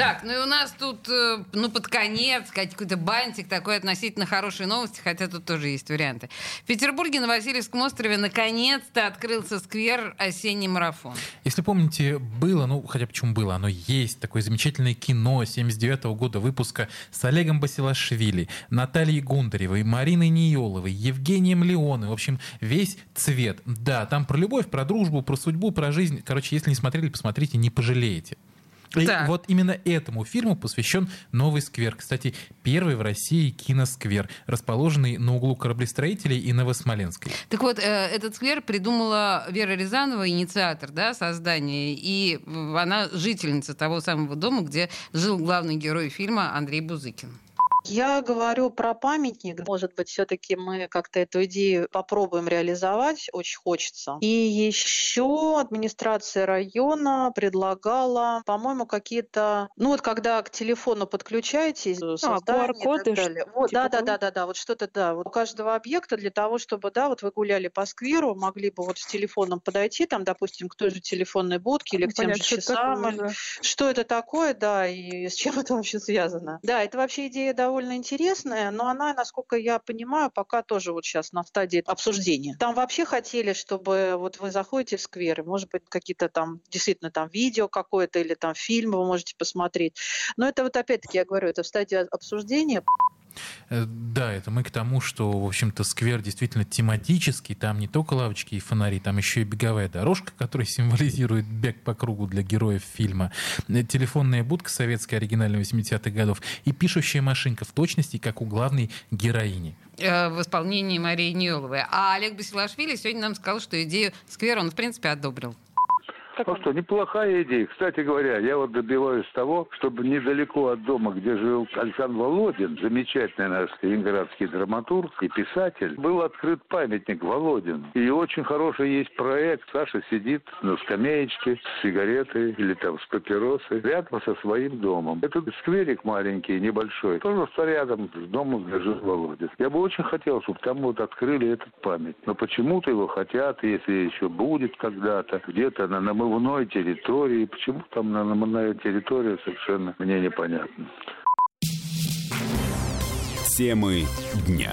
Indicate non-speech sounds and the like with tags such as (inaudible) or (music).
Так, ну и у нас тут, э, ну, под конец, какой-то бантик такой относительно хорошей новости, хотя тут тоже есть варианты. В Петербурге на Васильевском острове наконец-то открылся сквер «Осенний марафон». Если помните, было, ну, хотя почему было, оно есть, такое замечательное кино 79 -го года выпуска с Олегом Басилашвили, Натальей Гундаревой, Мариной Ниеловой, Евгением Леоной. В общем, весь цвет. Да, там про любовь, про дружбу, про судьбу, про жизнь. Короче, если не смотрели, посмотрите, не пожалеете. И Так. вот именно этому фильму посвящен новый сквер. Кстати, первый в России киносквер, расположенный на углу кораблестроителей и Новосмоленской. Так вот, э, этот сквер придумала Вера Рязанова, инициатор да, создания, и она жительница того самого дома, где жил главный герой фильма Андрей Бузыкин. Я говорю про памятник. Может быть, все-таки мы как-то эту идею попробуем реализовать. Очень хочется. И еще администрация района предлагала, по-моему, какие-то... Ну вот когда к телефону подключаетесь, создание и QR-коды, так далее. Вот, типа да, да, да, да, да, вот что-то, да. Вот у каждого объекта для того, чтобы, да, вот вы гуляли по скверу, могли бы вот с телефоном подойти, там, допустим, к той же телефонной будке или к тем Понять, же что это такое, часам, да. что это такое, да, и с чем это вообще связано. Да, это вообще идея довольно интересная, но она, насколько я понимаю, пока тоже вот сейчас на стадии обсуждения. Там вообще хотели, чтобы вот вы заходите в сквер, и, может быть, какие-то там действительно там видео какое-то или там фильм вы можете посмотреть. Но это вот опять-таки, я говорю, это в стадии обсуждения. Э, Да, это мы к тому, что, в общем-то, сквер действительно тематический. Там не только лавочки и фонари, там еще и беговая дорожка, которая (laughs) символизирует бег по кругу для героев фильма. Э, Телефонная будка советская, оригинальная 80-х годов. И пишущая машинка в точности, как у главной героини. э, в исполнении Марии Ниеловой. А Олег Басилашвили сегодня нам сказал, что идею сквера он, в принципе, одобрил. Ну что, неплохая идея. Кстати говоря, я вот добиваюсь того, чтобы недалеко от дома, где жил Александр Володин, замечательный наш ленинградский драматург и писатель, был открыт памятник Володин. И очень хороший есть проект. Саша сидит на скамеечке с сигаретой или там с папиросой рядом со своим домом. Это скверик маленький, небольшой, пожалуйста, рядом с домом, где жил Володин. Я бы очень хотел, чтобы там вот открыли этот памятник. Но почему-то его хотят, если еще будет когда-то, где-то на намывной территории. Почему там на намывной территории, совершенно мне непонятно. Темы дня.